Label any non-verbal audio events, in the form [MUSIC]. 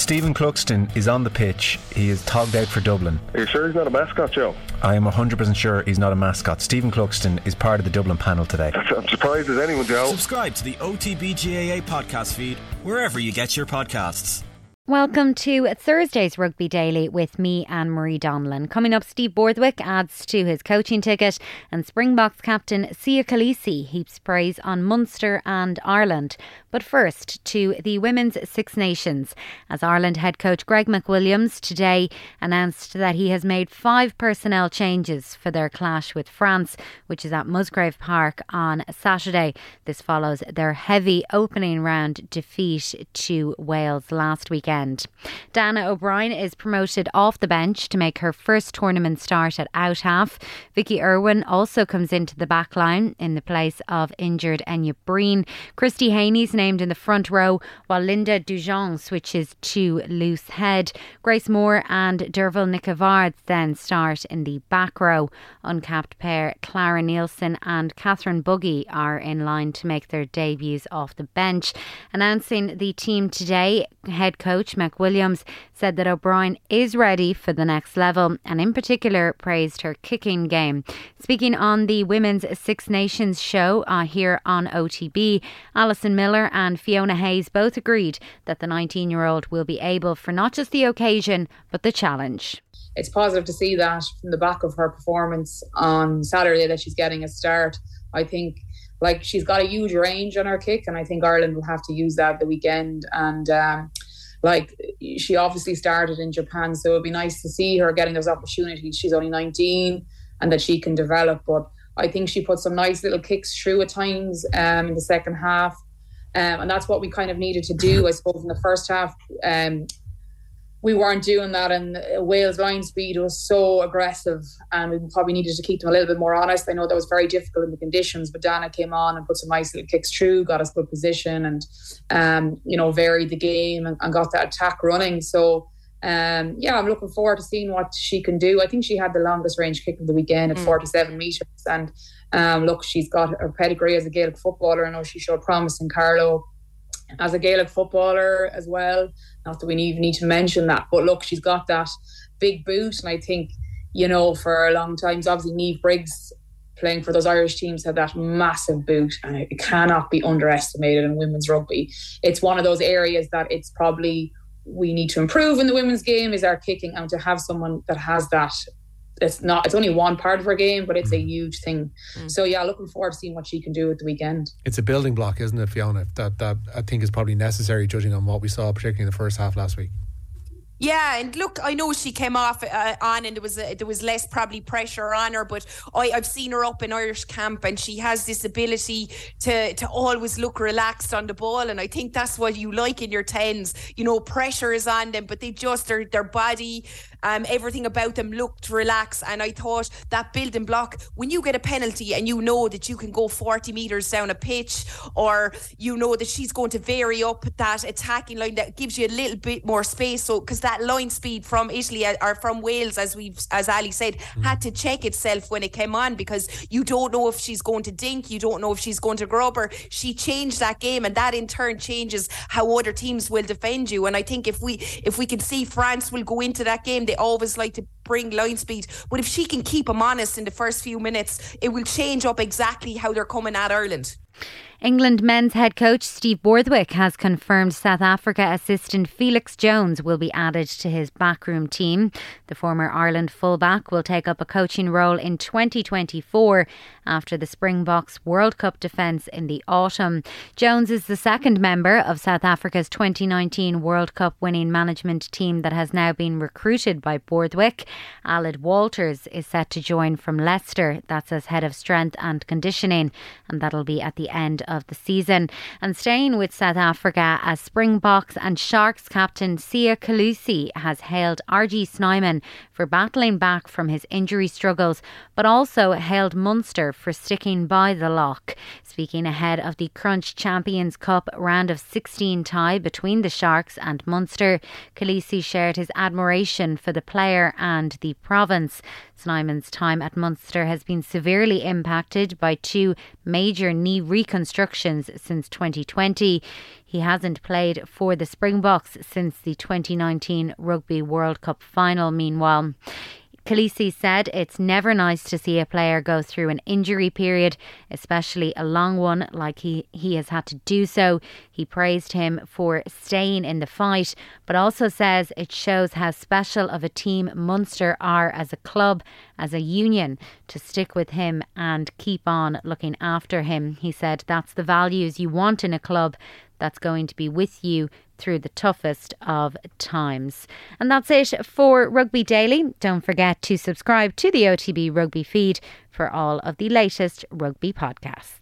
Stephen Cluxton is on the pitch. He is togged out for Dublin. Are you sure he's not a mascot, Joe? I am 100% sure he's not a mascot. Stephen Cluxton is part of the Dublin panel today. [LAUGHS] I'm surprised as anyone, Joe. Subscribe to the OTBGAA podcast feed wherever you get your podcasts. Welcome to Thursday's Rugby Daily with me, Ann-Marie Donelan. Coming up, Steve Borthwick adds to his coaching ticket, and Springboks captain Siya Kolisi heaps praise on Munster and Ireland. But first, to the Women's Six Nations, as Ireland head coach Greg McWilliams today announced that he has made five personnel changes for their clash with France, which is at Musgrave Park on Saturday. This follows their heavy opening round defeat to Wales last weekend weekend. Dannah O'Brien is promoted off the bench to make her first tournament start at out half. Vicky Irwin also comes into the back line in the place of injured Enya Breen. Christy Haney's named in the front row, while Linda Djougang switches to loose head. Grace Moore and Deirbhile Nic a Bháird then start in the back row. Uncapped pair Clara Nielson and Catherine Buggy are in line to make their debuts off the bench. Announcing the team today, head coach McWilliams said that O'Brien is ready for the next level and, in particular, praised her kicking game. Speaking on the Women's Six Nations show uh, here on OTB, Alison Miller and Fiona Hayes both agreed that the 19 year old will be able for not just the occasion but the challenge it's positive to see that from the back of her performance on Saturday that she's getting a start. I think like she's got a huge range on her kick, and I think Ireland will have to use that the weekend. And um, like she obviously started in Japan, so it'd be nice to see her getting those opportunities. She's only 19 and that she can develop. But I think she put some nice little kicks through at times um, in the second half. Um, and that's what we kind of needed to do, I suppose, in the first half. Um, we weren't doing that, and Wales line speed was so aggressive, and we probably needed to keep them a little bit more honest. I know that was very difficult in the conditions, but Dannah came on and put some nice little kicks through, got us good position, and um, you know varied the game and, and got that attack running. So um, yeah, I'm looking forward to seeing what she can do. I think she had the longest range kick of the weekend at mm. 47 metres. And um, look, she's got her pedigree as a Gaelic footballer. I know she showed promise in Carlow as a Gaelic footballer as well. Not that we even need to mention that, but look, she's got that big boot, and I think you know for a long time, obviously Niamh Briggs playing for those Irish teams had that massive boot, and it cannot be underestimated in women's rugby. It's one of those areas that it's probably we need to improve in the women's game is our kicking, and to have someone that has that it's not it's only one part of her game, but it's a mm. huge thing. Mm. So yeah, looking forward to seeing what she can do at the weekend. It's a building block, isn't it, Fiona? That that I think is probably necessary, judging on what we saw, particularly in the first half last week. Yeah, and look, I know she came off uh, on, and there was uh, there was less probably pressure on her, but I, I've seen her up in Irish camp, and she has this ability to to always look relaxed on the ball, and I think that's what you like in your tens. You know, pressure is on them, but they just their their body, um, everything about them looked relaxed, and I thought that building block when you get a penalty and you know that you can go forty meters down a pitch, or you know that she's going to vary up that attacking line that gives you a little bit more space, so because that line speed from Italy uh, or from Wales, as we've as Ali said, mm. had to check itself when it came on because you don't know if she's going to dink, you don't know if she's going to grubber. She changed that game, and that in turn changes how other teams will defend you. And I think if we if we can see France will go into that game, they always like to bring line speed. But if she can keep them honest in the first few minutes, it will change up exactly how they're coming at Ireland. England men's head coach Steve Borthwick has confirmed South Africa assistant Felix Jones will be added to his backroom team. The former Ireland fullback will take up a coaching role in 2024 after the Springboks World Cup defence in the autumn. Jones is the second member of South Africa's 2019 World Cup winning management team that has now been recruited by Borthwick. Aled Walters is set to join from Leicester. That's as head of strength and conditioning, and that'll be at the end of the season. And staying with South Africa, as Springboks and Sharks captain Siya Kolisi has hailed RG Snyman for battling back from his injury struggles, but also hailed Munster for sticking by the lock. Speaking ahead of the Crunch Champions Cup round of 16 tie between the Sharks and Munster, Kolisi shared his admiration for the player and the province. Snyman's time at Munster has been severely impacted by two major knee reconstructions restrictions since 2020. He hasn't played for the Springboks since the 2019 Rugby World Cup final, meanwhile. Kolisi said it's never nice to see a player go through an injury period, especially a long one like he, he has had to do so. He praised him for staying in the fight, but also says it shows how special of a team Munster are as a club, as a union, to stick with him and keep on looking after him. He said that's the values you want in a club that's going to be with you through the toughest of times. And that's it for Rugby Daily. Don't forget to subscribe to the OTB Rugby feed for all of the latest rugby podcasts.